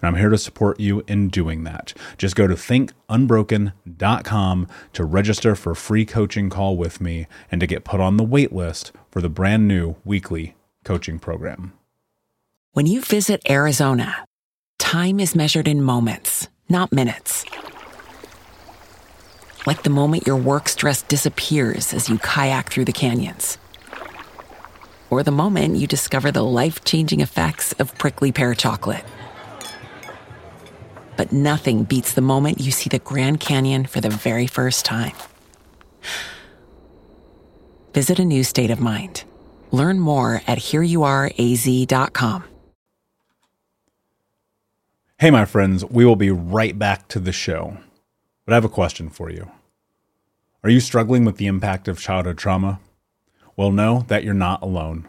and I'm here to support you in doing that. Just go to thinkunbroken.com to register for a free coaching call with me and to get put on the wait list for the brand new weekly coaching program. When you visit Arizona, time is measured in moments, not minutes. Like the moment your work stress disappears as you kayak through the canyons. Or the moment you discover the life changing effects of prickly pear chocolate but nothing beats the moment you see the Grand Canyon for the very first time. Visit a new state of mind. Learn more at hereyouareaz.com. Hey, my friends, we will be right back to the show. But I have a question for you. Are you struggling with the impact of childhood trauma? Well, know that you're not alone.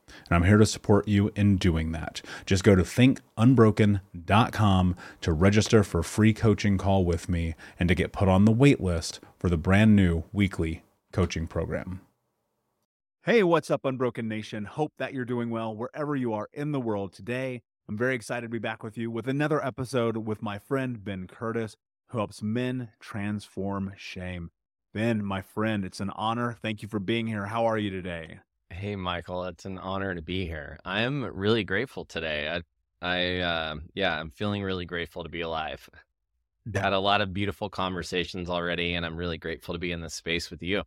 and I'm here to support you in doing that. Just go to thinkunbroken.com to register for a free coaching call with me and to get put on the wait list for the brand new weekly coaching program. Hey, what's up, Unbroken Nation? Hope that you're doing well wherever you are in the world today. I'm very excited to be back with you with another episode with my friend Ben Curtis, who helps men transform shame. Ben, my friend, it's an honor. Thank you for being here. How are you today? Hey, Michael, it's an honor to be here. I am really grateful today. I, I, uh, yeah, I'm feeling really grateful to be alive. Had a lot of beautiful conversations already, and I'm really grateful to be in this space with you.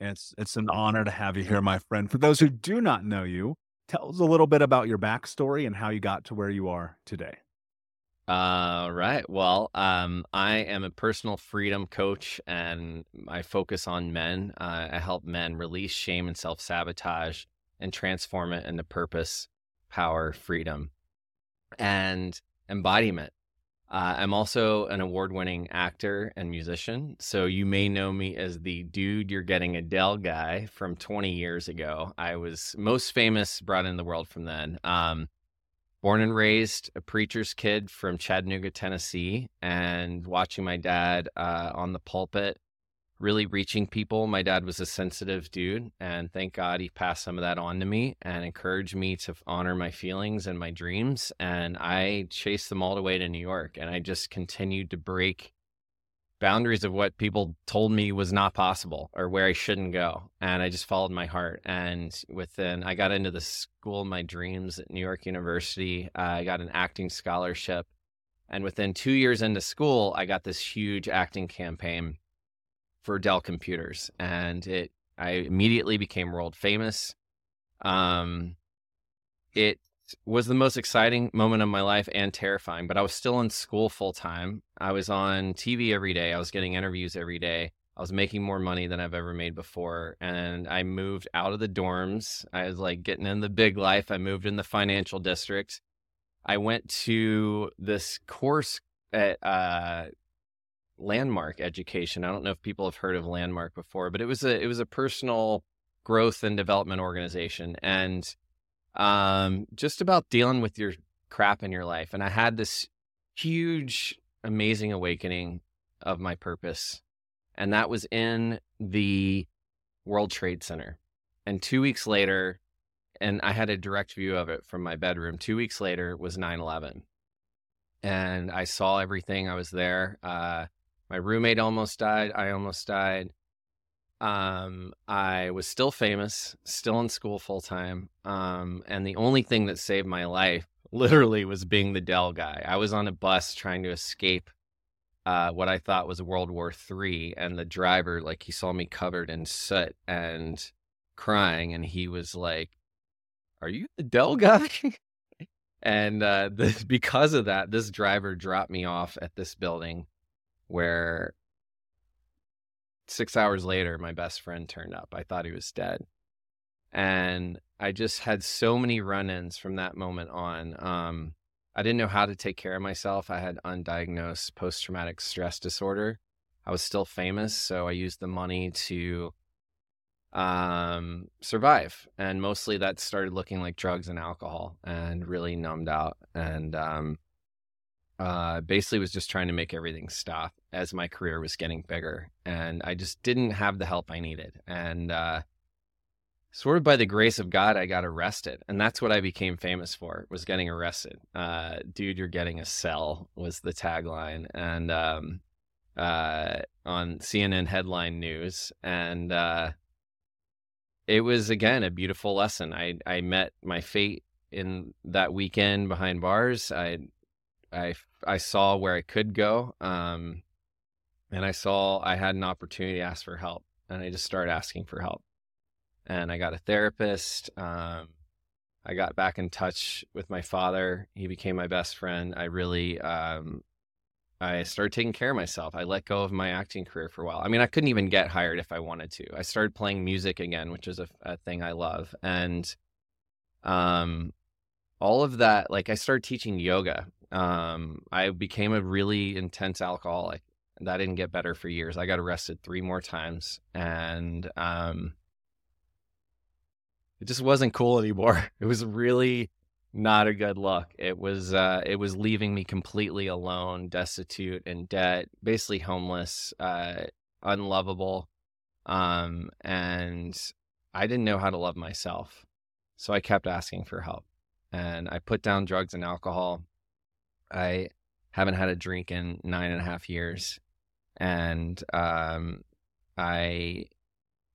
It's it's an honor to have you here, my friend. For those who do not know you, tell us a little bit about your backstory and how you got to where you are today. Uh, right. Well, um, I am a personal freedom coach, and I focus on men. Uh, I help men release shame and self sabotage and transform it into purpose, power, freedom, and embodiment. Uh, I'm also an award winning actor and musician. So you may know me as the dude you're getting a Dell guy from 20 years ago. I was most famous, brought in the world from then. Um, born and raised a preacher's kid from Chattanooga, Tennessee, and watching my dad uh, on the pulpit really reaching people. My dad was a sensitive dude, and thank God he passed some of that on to me and encouraged me to honor my feelings and my dreams. And I chased them all the way to New York, and I just continued to break boundaries of what people told me was not possible or where I shouldn't go. And I just followed my heart. And within, I got into the school of my dreams at New York University. Uh, I got an acting scholarship. And within two years into school, I got this huge acting campaign for Dell computers, and it I immediately became world famous. Um, it was the most exciting moment of my life and terrifying, but I was still in school full time. I was on TV every day. I was getting interviews every day. I was making more money than I've ever made before. And I moved out of the dorms. I was like getting in the big life. I moved in the financial district. I went to this course at uh, landmark education. I don't know if people have heard of landmark before, but it was a it was a personal growth and development organization and um just about dealing with your crap in your life. And I had this huge amazing awakening of my purpose. And that was in the World Trade Center. And 2 weeks later and I had a direct view of it from my bedroom. 2 weeks later was 9/11 and I saw everything. I was there. Uh, my roommate almost died. I almost died. Um, I was still famous, still in school full time. Um, and the only thing that saved my life literally was being the Dell guy. I was on a bus trying to escape uh, what I thought was World War III, and the driver, like, he saw me covered in soot and crying, and he was like, "Are you the Dell guy?" and uh, the, because of that, this driver dropped me off at this building where six hours later, my best friend turned up. I thought he was dead. And I just had so many run ins from that moment on. Um, I didn't know how to take care of myself. I had undiagnosed post traumatic stress disorder. I was still famous, so I used the money to um, survive. And mostly that started looking like drugs and alcohol and really numbed out. And um, uh, basically was just trying to make everything stop as my career was getting bigger. And I just didn't have the help I needed. And uh, sort of by the grace of God, I got arrested. And that's what I became famous for, was getting arrested. Uh, Dude, you're getting a cell was the tagline. And um, uh, on CNN headline news. And uh, it was, again, a beautiful lesson. I, I met my fate in that weekend behind bars. I I I saw where I could go, um, and I saw I had an opportunity to ask for help, and I just started asking for help. And I got a therapist. Um, I got back in touch with my father. He became my best friend. I really, um, I started taking care of myself. I let go of my acting career for a while. I mean, I couldn't even get hired if I wanted to. I started playing music again, which is a, a thing I love, and um, all of that. Like, I started teaching yoga um, I became a really intense alcoholic. That didn't get better for years. I got arrested three more times, and um, it just wasn't cool anymore. It was really not a good look. It was uh, it was leaving me completely alone, destitute, in debt, basically homeless, uh, unlovable, um, and I didn't know how to love myself. So I kept asking for help. and I put down drugs and alcohol. I haven't had a drink in nine and a half years, and um, I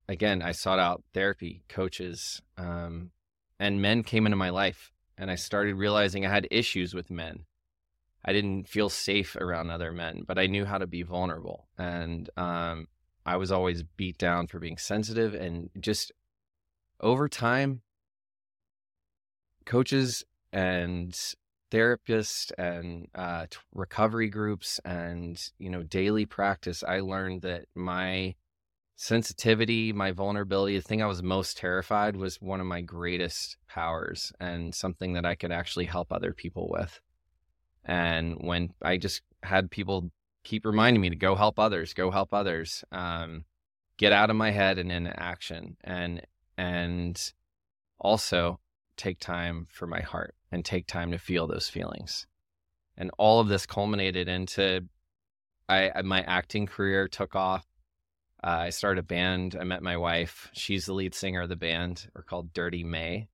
again I sought out therapy, coaches, um, and men came into my life, and I started realizing I had issues with men. I didn't feel safe around other men, but I knew how to be vulnerable, and um, I was always beat down for being sensitive, and just over time, coaches and therapists and uh, recovery groups and you know daily practice i learned that my sensitivity my vulnerability the thing i was most terrified was one of my greatest powers and something that i could actually help other people with. And when i just had people keep reminding me to go help others go help others um, get out of my head and into action and and also take time for my heart and take time to feel those feelings. And all of this culminated into I my acting career took off. Uh, I started a band. I met my wife. She's the lead singer of the band. We're called Dirty May.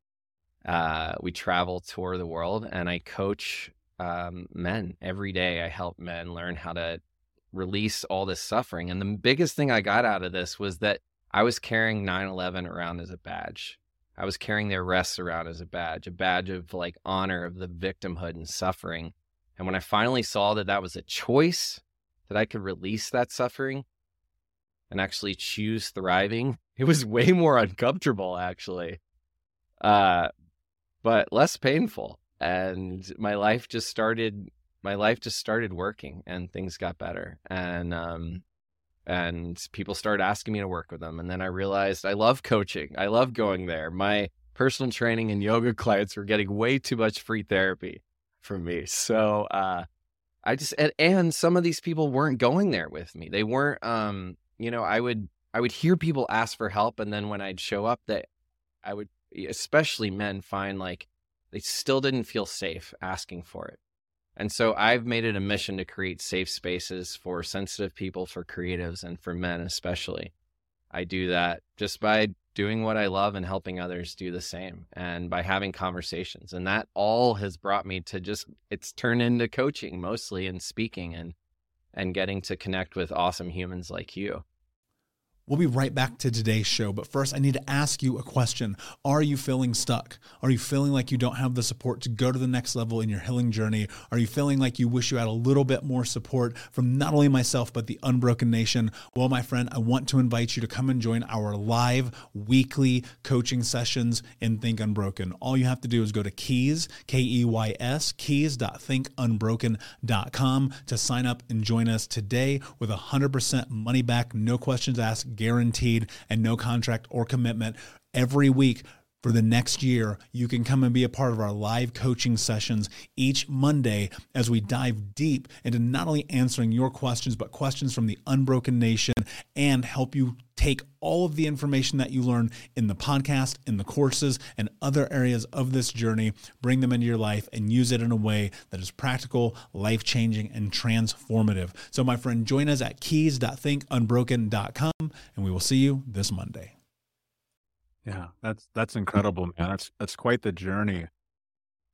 Uh, we travel, tour the world, and I coach um, men every day. I help men learn how to release all this suffering. And the biggest thing I got out of this was that I was carrying 9 11 around as a badge. I was carrying their arrests around as a badge, a badge of like honor of the victimhood and suffering. And when I finally saw that that was a choice, that I could release that suffering and actually choose thriving, it was way more uncomfortable, actually, uh, but less painful. And my life just started. My life just started working, and things got better. And um, and people started asking me to work with them. And then I realized I love coaching. I love going there. My personal training and yoga clients were getting way too much free therapy from me. So uh, I just and, and some of these people weren't going there with me. They weren't. Um, you know, I would I would hear people ask for help, and then when I'd show up, that I would, especially men, find like they still didn't feel safe asking for it. And so I've made it a mission to create safe spaces for sensitive people, for creatives, and for men especially. I do that just by doing what I love and helping others do the same and by having conversations. And that all has brought me to just it's turned into coaching mostly and speaking and and getting to connect with awesome humans like you. We'll be right back to today's show, but first I need to ask you a question. Are you feeling stuck? Are you feeling like you don't have the support to go to the next level in your healing journey? Are you feeling like you wish you had a little bit more support from not only myself, but the Unbroken Nation? Well, my friend, I want to invite you to come and join our live weekly coaching sessions in Think Unbroken. All you have to do is go to keys, K E Y S, keys.thinkunbroken.com to sign up and join us today with 100% money back, no questions asked guaranteed and no contract or commitment every week for the next year, you can come and be a part of our live coaching sessions each Monday as we dive deep into not only answering your questions, but questions from the Unbroken Nation and help you take all of the information that you learn in the podcast, in the courses, and other areas of this journey, bring them into your life and use it in a way that is practical, life changing, and transformative. So, my friend, join us at keys.thinkunbroken.com, and we will see you this Monday. Yeah, that's that's incredible, man. That's that's quite the journey.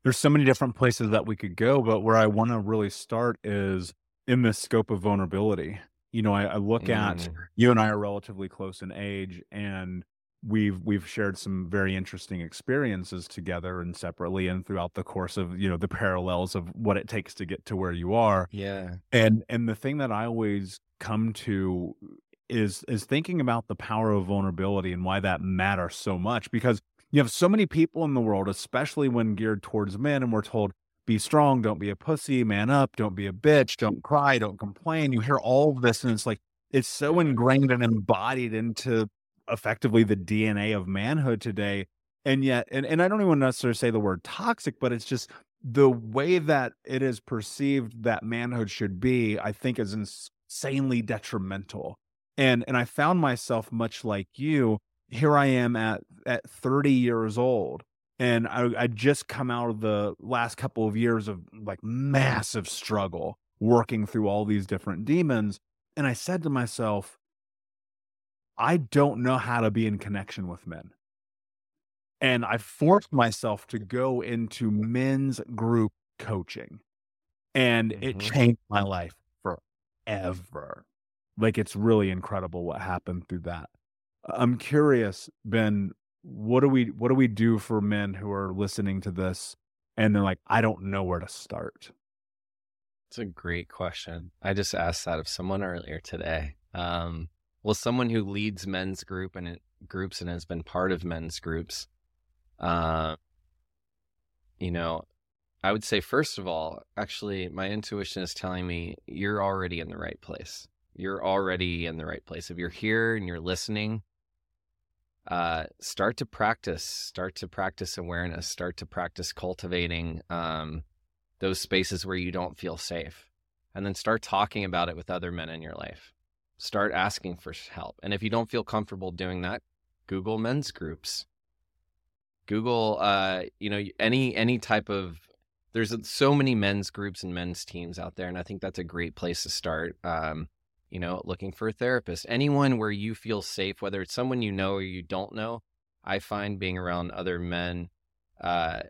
There's so many different places that we could go, but where I want to really start is in this scope of vulnerability. You know, I, I look at Mm, you and I are relatively close in age, and we've we've shared some very interesting experiences together and separately, and throughout the course of you know the parallels of what it takes to get to where you are. yeah. And and the thing that I always come to is is thinking about the power of vulnerability and why that matters so much because you have so many people in the world, especially when geared towards men, and we're told be strong, don't be a pussy, man up, don't be a bitch, don't cry, don't complain. You hear all of this, and it's like it's so mm-hmm. ingrained and embodied into effectively the DNA of manhood today. And yet, and, and I don't even necessarily say the word toxic, but it's just the way that it is perceived that manhood should be, I think is insanely detrimental. And and I found myself much like you. Here I am at at 30 years old. And I I just come out of the last couple of years of like massive struggle working through all these different demons. And I said to myself, I don't know how to be in connection with men. and I forced myself to go into men's group coaching. And it Mhm. changed my life forever. Like it's really incredible what happened through that. I'm curious, Ben, what do we what do we do for men who are listening to this and they're like, I don't know where to start? It's a great question. I just asked that of someone earlier today. Um, well, someone who leads men's group and it, groups and has been part of men's groups. Uh, you know, I would say first of all, actually, my intuition is telling me you're already in the right place. You're already in the right place. If you're here and you're listening, uh, start to practice. Start to practice awareness. Start to practice cultivating. Um, those spaces where you don't feel safe. And then start talking about it with other men in your life. Start asking for help. And if you don't feel comfortable doing that, Google men's groups. Google uh, you know, any any type of there's so many men's groups and men's teams out there, and I think that's a great place to start. Um, you know, looking for a therapist. Anyone where you feel safe, whether it's someone you know or you don't know. I find being around other men uh,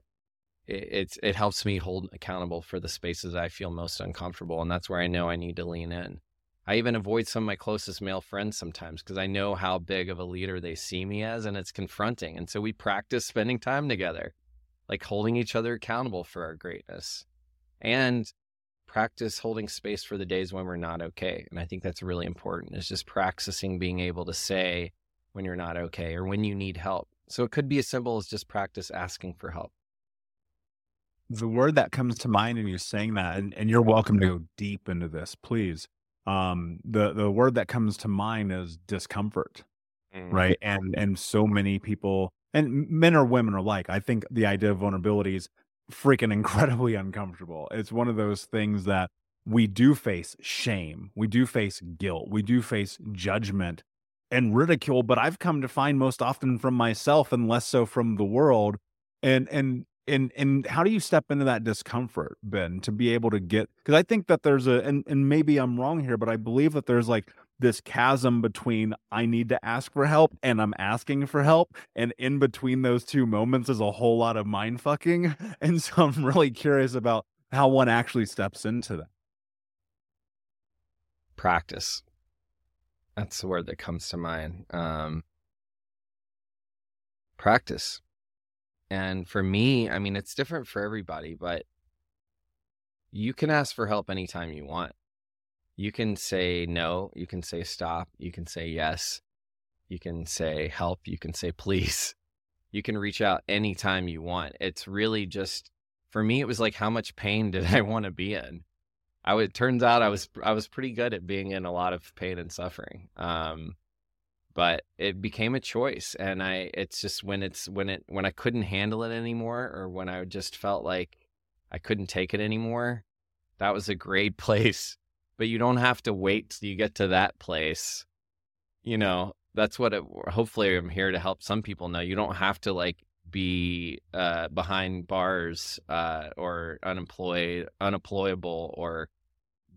it, it's it helps me hold accountable for the spaces I feel most uncomfortable, and that's where I know I need to lean in. I even avoid some of my closest male friends sometimes because I know how big of a leader they see me as, and it's confronting. And so we practice spending time together, like holding each other accountable for our greatness, and practice holding space for the days when we're not okay. And I think that's really important. Is just practicing being able to say when you're not okay or when you need help. So it could be as simple as just practice asking for help the word that comes to mind and you're saying that and, and you're welcome to go deep into this please um the the word that comes to mind is discomfort Mm. right and and so many people and men or women alike i think the idea of vulnerability is freaking incredibly uncomfortable. It's one of those things that we do face shame we do face guilt we do face judgment and ridicule but i've come to find most often from myself and less so from the world. And and and and how do you step into that discomfort ben to be able to get because i think that there's a and, and maybe i'm wrong here but i believe that there's like this chasm between i need to ask for help and i'm asking for help and in between those two moments is a whole lot of mind fucking and so i'm really curious about how one actually steps into that. Practice. That's the word that comes to mind um practice. And for me i mean it's different for everybody but you can ask for help anytime you want you can say no you can say stop you can say yes you can say help you can say please you can reach out anytime you want it's really just for me it was like how much pain did i want to be in I would turns out I was I was pretty good at being in a lot of pain and suffering. Um, but it became a choice, and I it's just when it's when it when I couldn't handle it anymore, or when I just felt like I couldn't take it anymore. That was a great place, but you don't have to wait till you get to that place. You know, that's what it, hopefully I'm here to help some people know. You don't have to like be uh, behind bars uh, or unemployed, unemployable, or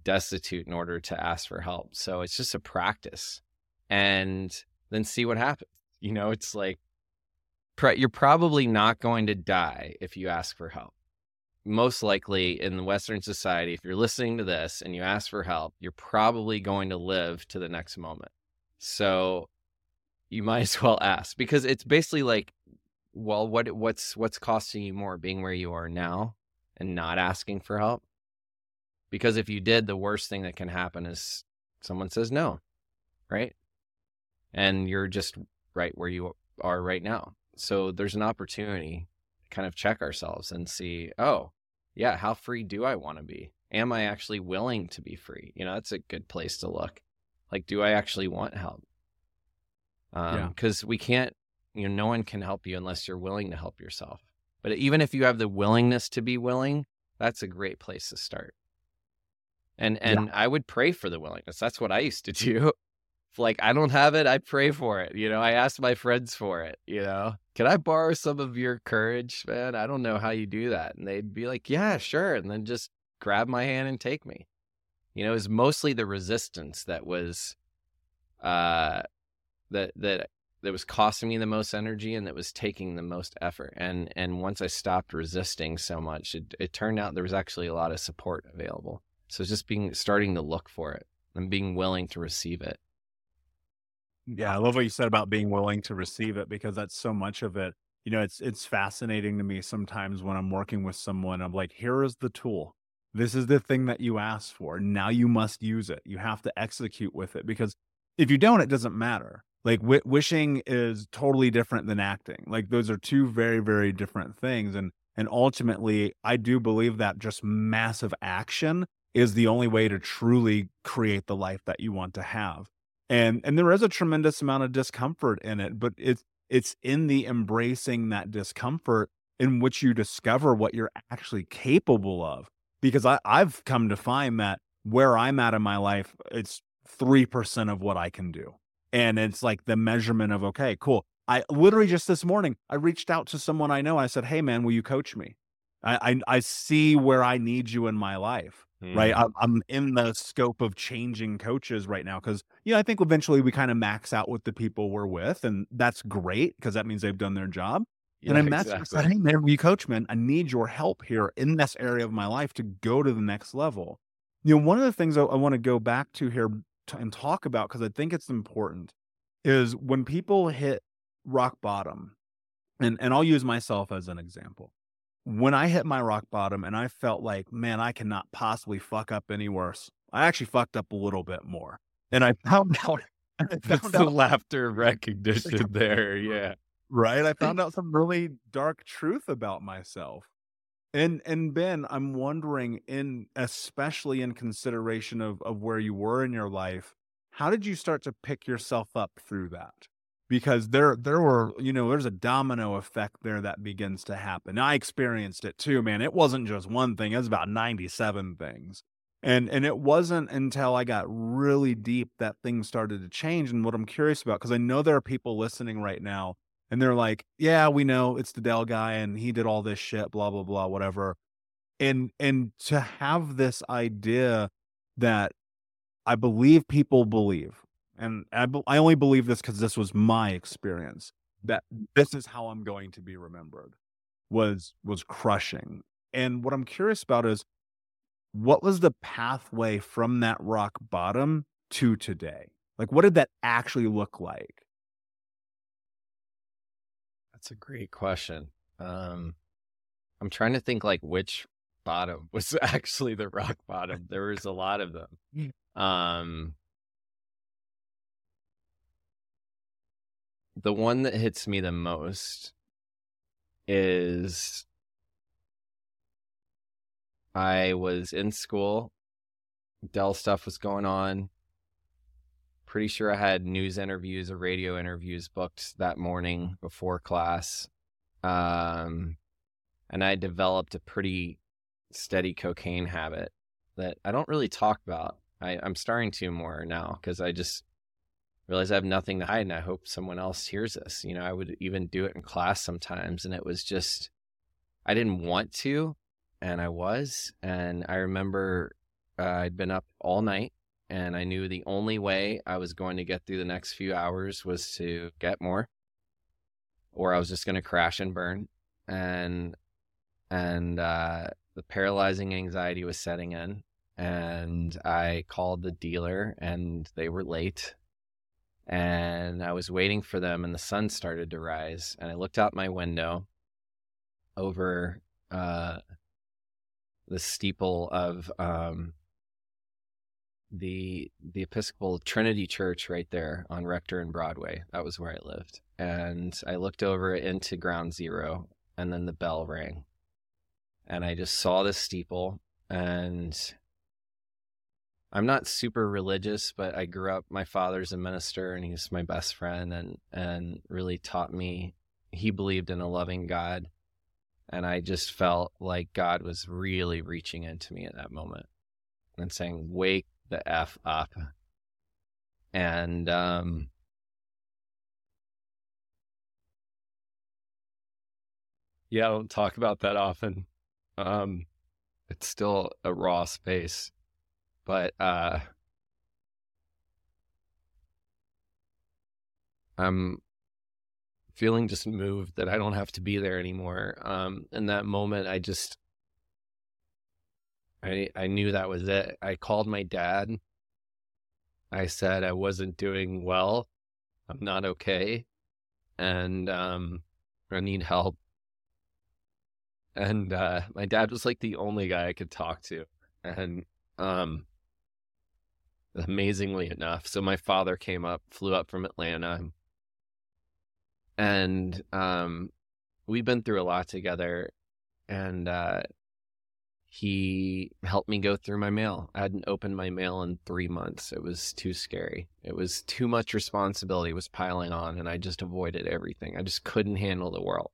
destitute in order to ask for help. So it's just a practice, and then see what happens. You know, it's like you're probably not going to die if you ask for help. Most likely in the Western society, if you're listening to this and you ask for help, you're probably going to live to the next moment. So you might as well ask because it's basically like well what what's what's costing you more being where you are now and not asking for help? Because if you did the worst thing that can happen is someone says no right? And you're just right where you are right now. So there's an opportunity kind of check ourselves and see oh yeah how free do i want to be? Am i actually willing to be free? You know that's a good place to look. Like do i actually want help? Yeah. Um, because we can't you know no one can help you unless you're willing to help yourself. But even if you have the willingness to be willing that's a great place to start. And Yeah. and i would pray for the willingness. That's what i used to do like i don't have it i pray for it you know i ask my friends for it you know can i borrow some of your courage man i don't know how you do that and they'd be like yeah sure and then just grab my hand and take me you know it was mostly the resistance that was uh that that that was costing me the most energy and that was taking the most effort. And and once I stopped resisting so much, it, it turned out there was actually a lot of support available. So just being starting to look for it and being willing to receive it. Yeah, I love what you said about being willing to receive it because that's so much of it. You know, it's it's fascinating to me sometimes when I'm working with someone. I'm like, here is the tool. This is the thing that you asked for. Now you must use it. You have to execute with it because if you don't, it doesn't matter. Like w- wishing is totally different than acting. Like those are two very, very different things. And and ultimately, I do believe that just massive action is the only way to truly create the life that you want to have. And and there is a tremendous amount of discomfort in it, but it's it's in the embracing that discomfort in which you discover what you're actually capable of. Because I, I've come to find that where I'm at in my life, it's 3% of what I can do. And it's like the measurement of, okay, cool. I literally just this morning, I reached out to someone I know. I said, Hey man, will you coach me? I, I, I see where I need you in my life. Mm. Right. I, I'm in the scope of changing coaches right now. Cause, you know, I think eventually we kind of max out with the people we're with. And that's great because that means they've done their job. Yeah, and I met exactly. said, Hey man, you coach man? I need your help here in this area of my life to go to the next level. You know, one of the things I, I want to go back to here and talk about because I think it's important is when people hit rock bottom, and and I'll use myself as an example. When I hit my rock bottom and I felt like, man, I cannot possibly fuck up any worse. I actually fucked up a little bit more, and I found out. I found That's out, the laughter recognition there, yeah. Right. I found out some really dark truth about myself. And and Ben, I'm wondering in especially in consideration of of where you were in your life, how did you start to pick yourself up through that? Because there there were, you know, there's a domino effect there that begins to happen. I experienced it too, man. It wasn't just one thing, it was about 97 things. And and it wasn't until I got really deep that things started to change. And what I'm curious about, because I know there are people listening right now and they're like, "Yeah, we know it's the Dell guy, and he did all this shit, blah blah blah, whatever." And and to have this idea that I believe people believe, and I, I only believe this because this was my experience that this is how I'm going to be remembered was was crushing. And what I'm curious about is what was the pathway from that rock bottom to today? Like, what did that actually look like? That's a great question. Um, I'm trying to think like which bottom was actually the rock bottom. There was a lot of them. Um, the one that hits me the most is I was in school. Dell stuff was going on pretty sure I had news interviews or radio interviews booked that morning before class. Um, and I developed a pretty steady cocaine habit that I don't really talk about. I, I'm starting to more now because I just realize I have nothing to hide and I hope someone else hears this. You know, I would even do it in class sometimes and it was just, I didn't want to and I was. And I remember uh, I'd been up all night and I knew the only way I was going to get through the next few hours was to get more, or I was just going to crash and burn, and and uh, the paralyzing anxiety was setting in, and I called the dealer, and they were late, and I was waiting for them, and the sun started to rise, and I looked out my window over uh, the steeple of um, the the Episcopal Trinity Church right there on Rector and Broadway. That was where I lived. And I looked over into ground zero and then the bell rang. And I just saw the steeple and I'm not super religious, but I grew up my father's a minister and he's my best friend and and really taught me he believed in a loving God. And I just felt like God was really reaching into me at that moment and saying, Wake the F up. And um, yeah, I don't talk about that often. Um, it's still a raw space, but uh, I'm feeling just moved that I don't have to be there anymore. Um, in that moment, I just, I I knew that was it. I called my dad. I said I wasn't doing well. I'm not okay, and um, I need help. And uh, my dad was like the only guy I could talk to, and um, amazingly enough, so my father came up, flew up from Atlanta, and um, we've been through a lot together, and uh, he helped me go through my mail. I hadn't opened my mail in three months. It was too scary. It was too much responsibility was piling on, and I just avoided everything. I just couldn't handle the world.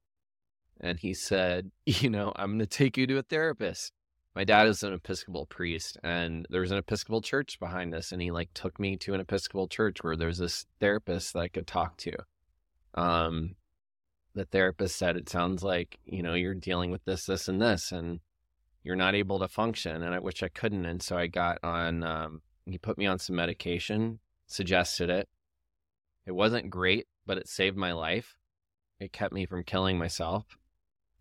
And he said, You know, I'm going to take you to a therapist. My dad is an Episcopal priest, and there was an Episcopal church behind us. And he like took me to an Episcopal church where there was this therapist that I could talk to. Um, the therapist said, It sounds like, you know, you're dealing with this, this, and this. And you're not able to function and I which I couldn't and so I got on um, he put me on some medication suggested it it wasn't great but it saved my life it kept me from killing myself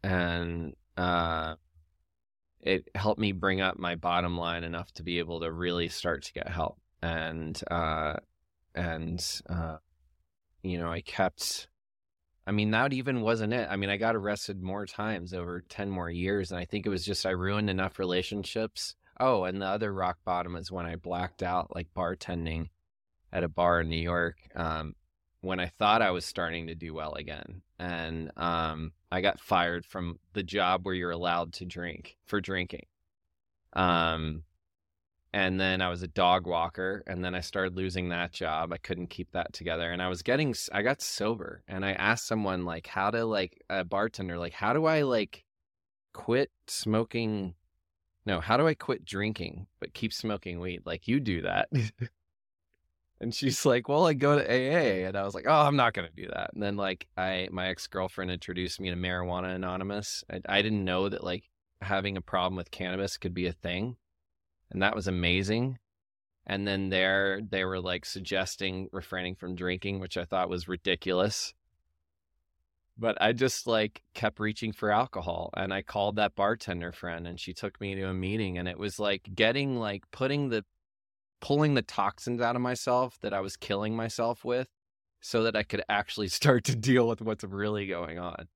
and uh, it helped me bring up my bottom line enough to be able to really start to get help and uh, and uh, you know I kept I mean, that even wasn't it. I mean, I got arrested more times over 10 more years. And I think it was just I ruined enough relationships. Oh, and the other rock bottom is when I blacked out, like bartending at a bar in New York, um, when I thought I was starting to do well again. And um, I got fired from the job where you're allowed to drink for drinking. Um, and then I was a dog walker and then I started losing that job. I couldn't keep that together and I was getting I got sober and I asked someone like how to like a bartender like how do I like quit smoking no, how do I quit drinking but keep smoking weed? Like you do that. and she's like, "Well, I go to AA." And I was like, "Oh, I'm not going to do that." And then like I my ex-girlfriend introduced me to Marijuana Anonymous. I, I didn't know that like having a problem with cannabis could be a thing and that was amazing. And then there they were like suggesting refraining from drinking, which I thought was ridiculous. But I just like kept reaching for alcohol and I called that bartender friend and she took me to a meeting and it was like getting like putting the pulling the toxins out of myself that I was killing myself with so that I could actually start to deal with what's really going on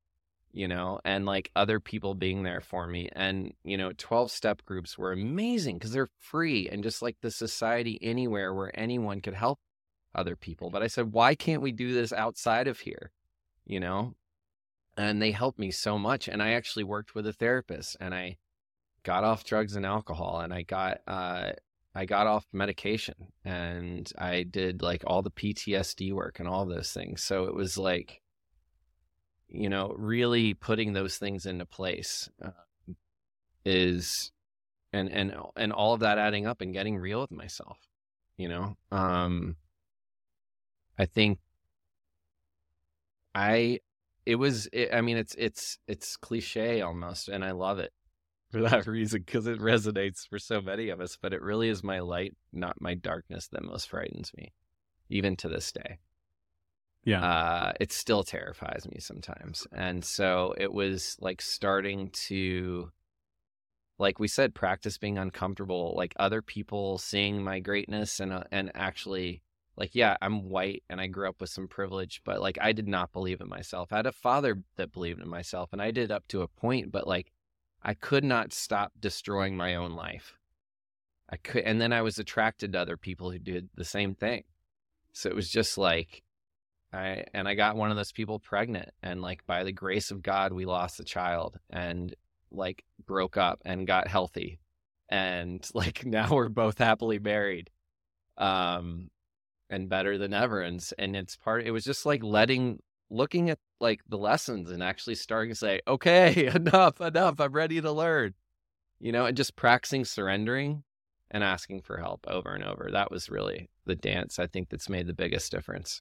you know, and like other people being there for me. And, you know, 12 step groups were amazing because they're free and just like the society anywhere where anyone could help other people. But I said, why can't we do this outside of here? You know? And they helped me so much. And I actually worked with a therapist and I got off drugs and alcohol and I got, uh, I got off medication and I did like all the PTSD work and all those things. So it was like, you know, really putting those things into place uh, is, and and and all of that adding up and getting real with myself. You know, um, I think I it was it, I mean it's it's it's cliche almost, and I love it for that reason because it resonates for so many of us. But it really is my light, not my darkness, that most frightens me, even to this day yeah uh, it still terrifies me sometimes and so it was like starting to like we said practice being uncomfortable like other people seeing my greatness and uh, and actually like yeah i'm white and i grew up with some privilege but like i did not believe in myself i had a father that believed in myself and i did up to a point but like i could not stop destroying my own life. I could and then i was attracted to other people who did the same thing. So it was just like I and I got one of those people pregnant and like by the grace of God we lost a child and like broke up and got healthy. And like now we're both happily married um and better than ever. And and it's part it was just like letting looking at like the lessons and actually starting to say okay enough enough I'm ready to learn you know and just practicing surrendering and asking for help over and over that was really the dance I think that's made the biggest difference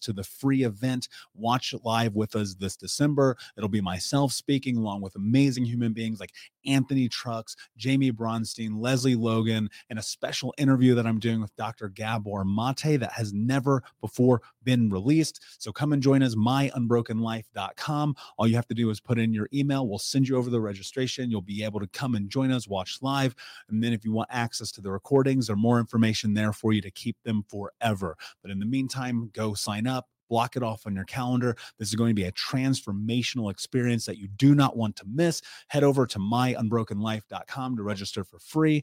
to the free event. Watch it live with us this December. It'll be myself speaking along with amazing human beings like Anthony Trucks, Jamie Bronstein, Leslie Logan, and a special interview that I'm doing with Dr. Gabor Mate that has never before been released. So come and join us, myunbrokenlife.com. All you have to do is put in your email. We'll send you over the registration. You'll be able to come and join us, watch live. And then if you want access to the recordings or more information there for you to keep them forever. But in the meantime, go sign up block it off on your calendar. This is going to be a transformational experience that you do not want to miss. Head over to myunbrokenlife.com to register for free.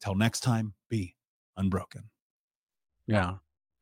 Until next time, be unbroken. Yeah.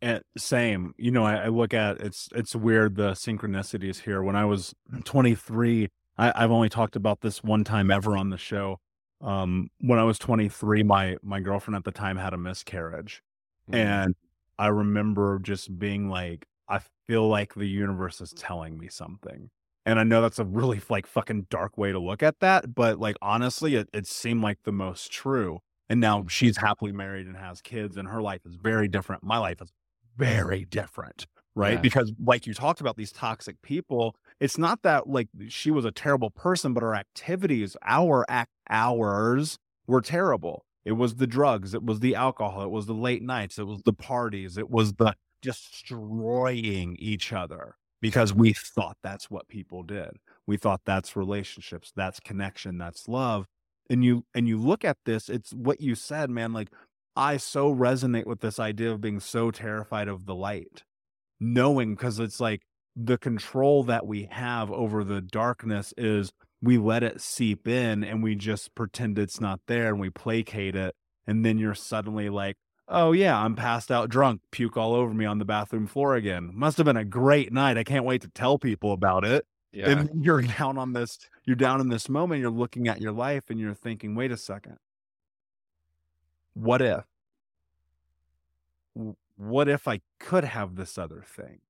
And same, you know, I, I, look at it's it's weird the synchronicities here. When I was 23, I, I've only talked about this one time ever on the show. Um, when I was 23, my my girlfriend at the time had a miscarriage, mm-hmm. and I remember just being like, I feel like the universe is telling me something. And I know that's a really like fucking dark way to look at that, but like honestly, it, it seemed like the most true. And now she's happily married and has kids, and her life is very different. My life is very different, right? Yeah. Because like you talked about these toxic people, it's not that like she was a terrible person, but her activities, our act hours were terrible. It was the drugs, it was the alcohol, it was the late nights, it was the parties, it was the destroying each other because we thought that's what people did. We thought that's relationships, that's connection, that's love. And you and you look at this, it's what you said, man, like I so resonate with this idea of being so terrified of the light. Knowing because it's like the control that we have over the darkness is we let it seep in and we just pretend it's not there and we placate it and then you're suddenly like Oh yeah, I'm passed out drunk, puke all over me on the bathroom floor again. Must have been a great night. I can't wait to tell people about it. Yeah. And you're down on this, you're down in this moment, you're looking at your life and you're thinking, wait a second. What if? What if I could have this other thing?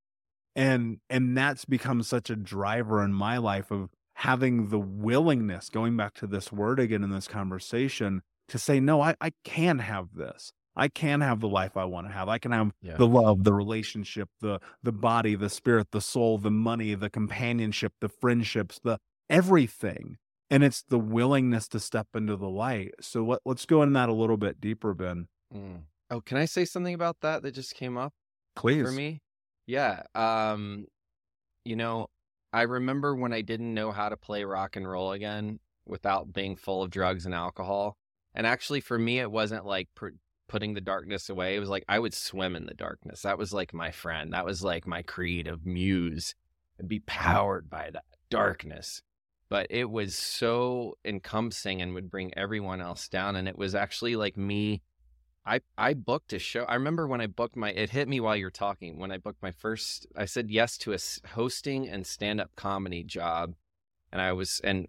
And and that's become such a driver in my life of having the willingness, going back to this word again in this conversation, to say, no, I, I can have this. I can have the life I want to have. I can have yeah. the love, the relationship, the the body, the spirit, the soul, the money, the companionship, the friendships, the everything. And it's the willingness to step into the light. So let, let's go in that a little bit deeper, Ben. Mm. Oh, can I say something about that that just came up? Please. For me? Yeah. Um, you know, I remember when I didn't know how to play rock and roll again without being full of drugs and alcohol. And actually, for me, it wasn't like putting the darkness away. It was like I would swim in the darkness. That was like my friend. That was like my creative muse and be mm-hmm. powered by that darkness. But it was so encompassing and would bring everyone else down. And it was actually like me. I I booked a show. I remember when I booked my. It hit me while you're talking. When I booked my first, I said yes to a hosting and stand up comedy job, and I was and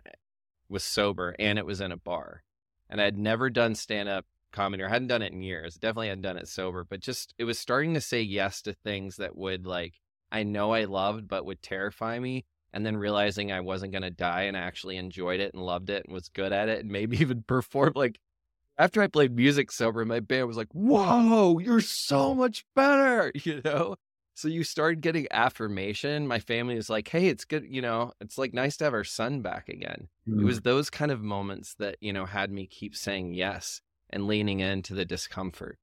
was sober, and it was in a bar, and I had never done stand up comedy or hadn't done it in years. Definitely hadn't done it sober, but just it was starting to say yes to things that would like I know I loved but would terrify me. And then realizing I wasn't gonna die and I actually enjoyed it and loved it and was good at it and maybe even performed like after I played music sober, my band was like, Whoa, you're so much better, you know? So you started getting affirmation. My family was like, Hey, it's good, you know, it's like nice to have our son back again. Mm. It was those kind of moments that, you know, had me keep saying yes and leaning into the discomfort.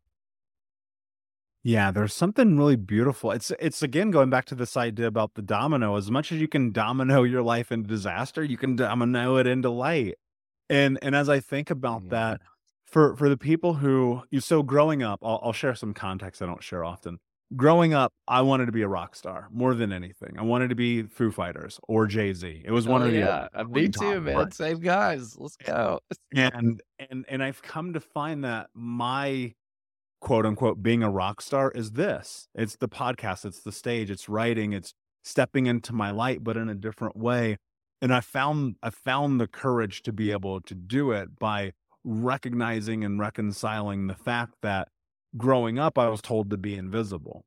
Yeah, there's something really beautiful. It's it's again going back to this idea about the domino. As much as you can domino your life into disaster, you can domino it into light. And and as I think about that, for for the people who you so growing up, I'll, I'll share some context I don't share often growing up, I wanted to be a rock star more than anything. I wanted to be Foo Fighters or Jay Z. It was one oh, of the yeah, me too, man. Same guys. Let's go. And and and I've come to find that my quote unquote being a rock star is this it's the podcast it's the stage it's writing it's stepping into my light but in a different way and i found i found the courage to be able to do it by recognizing and reconciling the fact that growing up i was told to be invisible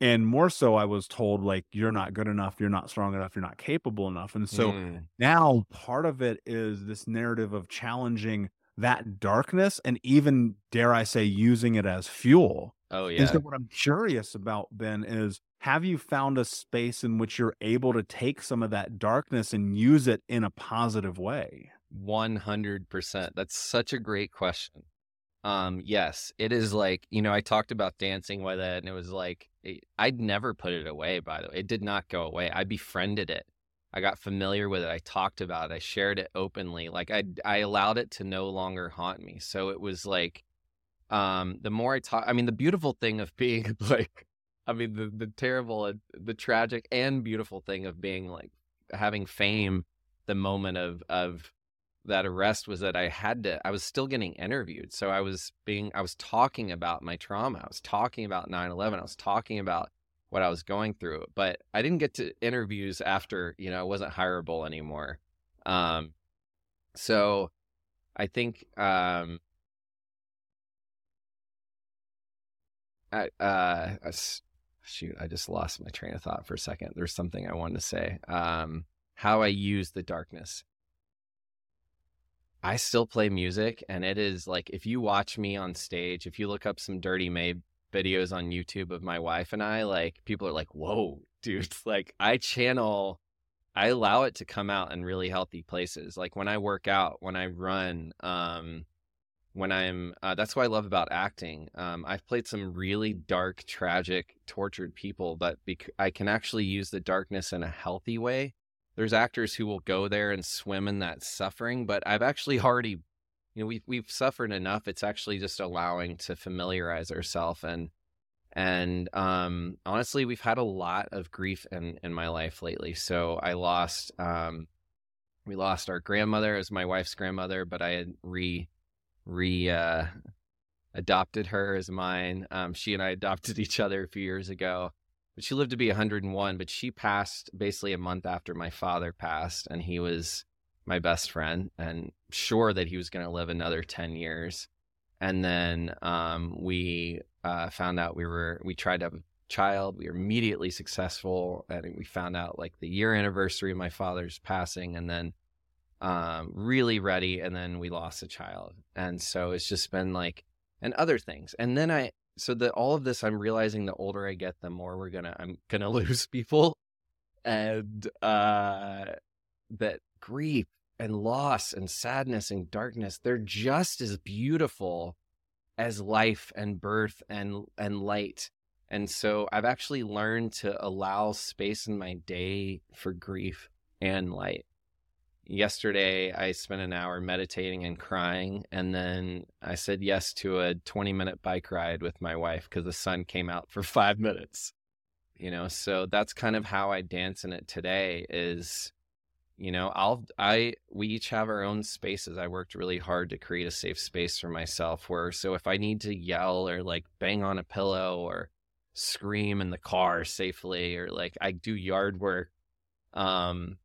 and more so i was told like you're not good enough you're not strong enough you're not capable enough and so Mm. now part of it is this narrative of challenging that darkness and even dare i say using it as fuel Oh and yeah. so what i'm curious about ben is have you found a space in which you're able to take some of that darkness and use it in a positive way 100%. That's such a great question. Um, yes, it is like, you know, I talked about dancing with it and it was like, it, I'd never put it away, by the way. It did not go away. I befriended it. I got familiar with it. I talked about it. I shared it openly. Like I, I allowed it to no longer haunt me. So it was like, um, the more I talk, I mean, the beautiful thing of being like, I mean, the, the terrible, the tragic and beautiful thing of being like having fame, the moment of, of, that arrest was that I had to I was still getting interviewed. So I was being I was talking about my trauma. I was talking about 9/11. I was talking about what I was going through, but I didn't get to interviews after, you know, I wasn't hireable anymore. Um so I think um I uh I shoot, I just lost my train of thought for a second. There's something I wanted to say. Um how I use the darkness. I still play music, and it is like if you watch me on stage, if you look up some Dirty May videos on YouTube of my wife and I, like people are like, "Whoa, dude!" Like I channel, I allow it to come out in really healthy places. Like when I work out, when I run, um, when I'm. Uh, that's what I love about acting. Um, I've played some really dark, tragic, tortured people, but bec- I can actually use the darkness in a healthy way there's actors who will go there and swim in that suffering but i've actually already you know we've, we've suffered enough it's actually just allowing to familiarize ourselves and and um honestly we've had a lot of grief in in my life lately so i lost um we lost our grandmother as my wife's grandmother but i had re re uh adopted her as mine um she and i adopted each other a few years ago but she lived to be 101 but she passed basically a month after my father passed and he was my best friend and sure that he was going to live another 10 years. And then um, we uh, found out we were we tried to have a child. We were immediately successful and we found out like the year anniversary of my father's passing and then um, really ready and then we lost a child. And so it's just been like and other things. And then i so that all of this i'm realizing the older i get the more we're gonna i'm gonna lose people and uh that grief and loss and sadness and darkness they're just as beautiful as life and birth and and light. And so i've actually learned to allow space in my day for grief and light yesterday I spent an hour meditating and crying and then I said yes to a 20 minute bike ride with my wife cuz the sun came out for 5 minutes. You know, so that's kind of how I dance in it today is you know, I'll I we each have our own spaces. I worked really hard to create a safe space for myself where so if I need to yell or like bang on a pillow or scream in the car safely or like I do yard work um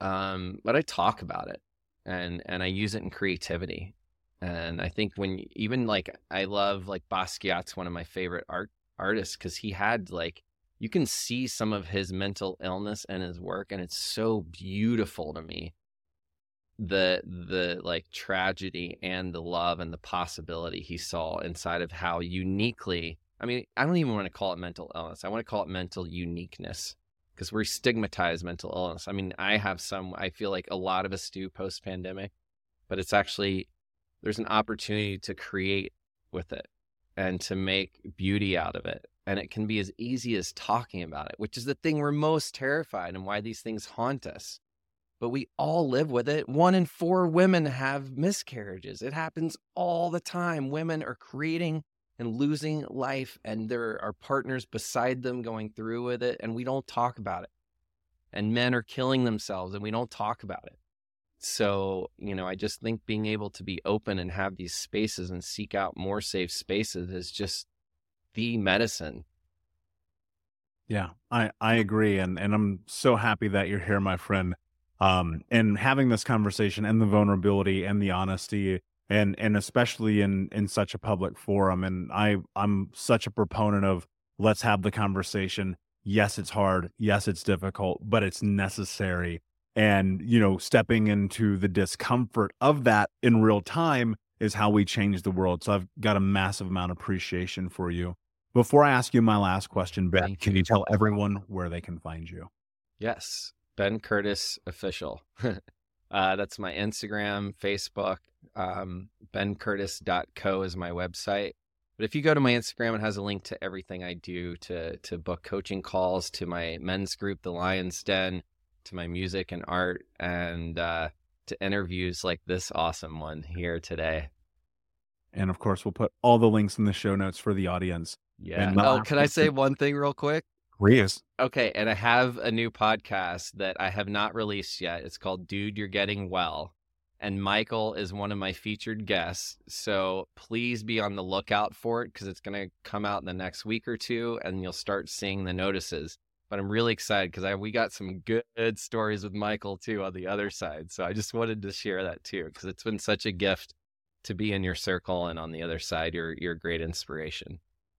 um, but I talk about it and and I use it in creativity. And I think when even like I love like Basquiat's one of my favorite art artists because he had like you can see some of his mental illness and his work, and it's so beautiful to me. The the like tragedy and the love and the possibility he saw inside of how uniquely. I mean, I don't even want to call it mental illness. I want to call it mental uniqueness because we stigmatize mental illness. I mean, I have some, I feel like a lot of us do post pandemic, but it's actually, there's an opportunity to create with it and to make beauty out of it. And it can be as easy as talking about it, which is the thing we're most terrified and why these things haunt us. But we all live with it. One in four women have miscarriages. It happens all the time. Women are creating and losing life and there are partners beside them going through with it and we don't talk about it and men are killing themselves and we don't talk about it so, you know, I just think being able to be open and have these spaces and seek out more safe spaces is just the medicine. Yeah, I, I agree. And, and I'm so happy that you're here, my friend. Um, and having this conversation and the vulnerability and the honesty and, and especially in, in such a public forum. And I, I'm such a proponent of let's have the conversation. Yes, it's hard. Yes, it's difficult, but it's necessary and you know stepping into the discomfort of that in real time is how we change the world so i've got a massive amount of appreciation for you before i ask you my last question ben can you tell everyone where they can find you yes ben curtis official uh, that's my instagram facebook um, bencurtis.co is my website but if you go to my instagram it has a link to everything i do to to book coaching calls to my men's group the lions den to my music and art and uh, to interviews like this awesome one here today. And of course, we'll put all the links in the show notes for the audience. Yeah. Oh, can I say one thing real quick? Please. Okay. And I have a new podcast that I have not released yet. It's called Dude, You're Getting Well. And Michael is one of my featured guests. So please be on the lookout for it because it's going to come out in the next week or two and you'll start seeing the notices but I'm really excited because we got some good stories with Michael too on the other side. So I just wanted to share that too because it's been such a gift to be in your circle and on the other side, you're you're a great inspiration.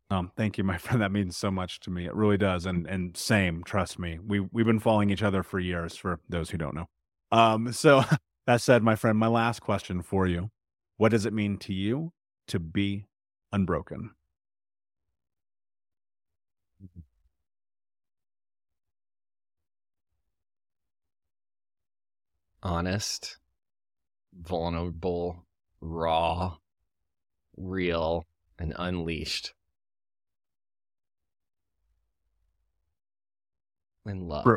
Um, thank you, my friend. That means so much to me. It really does. And and same, trust me. We we've been following each other for years. For those who don't know. Um, so that said, my friend, my last question for you: What does it mean to you to be unbroken? Mm-hmm. honest, vulnerable, raw, real, and unleashed. In love. Br-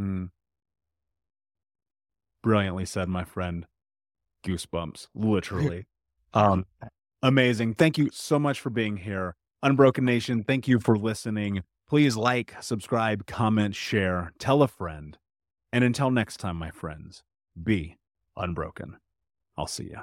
mm. Brilliantly said, my friend. Goosebumps, literally. um, amazing. Thank you so much for being here. Unbroken Nation, thank you for listening. Please like, subscribe, comment, share, tell a friend. And until next time, my friends, be unbroken. I'll see ya.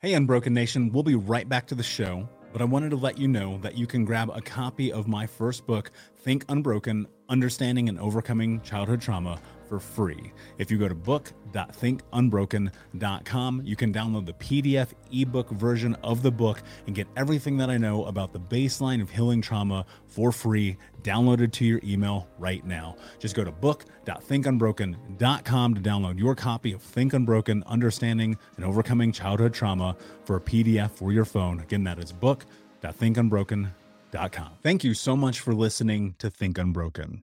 Hey, Unbroken Nation, we'll be right back to the show, but I wanted to let you know that you can grab a copy of my first book, Think Unbroken Understanding and Overcoming Childhood Trauma for free. If you go to book.thinkunbroken.com, you can download the PDF ebook version of the book and get everything that I know about the baseline of healing trauma for free, downloaded to your email right now. Just go to book.thinkunbroken.com to download your copy of Think Unbroken Understanding and Overcoming Childhood Trauma for a PDF for your phone. Again, that is book.thinkunbroken.com. Thank you so much for listening to Think Unbroken.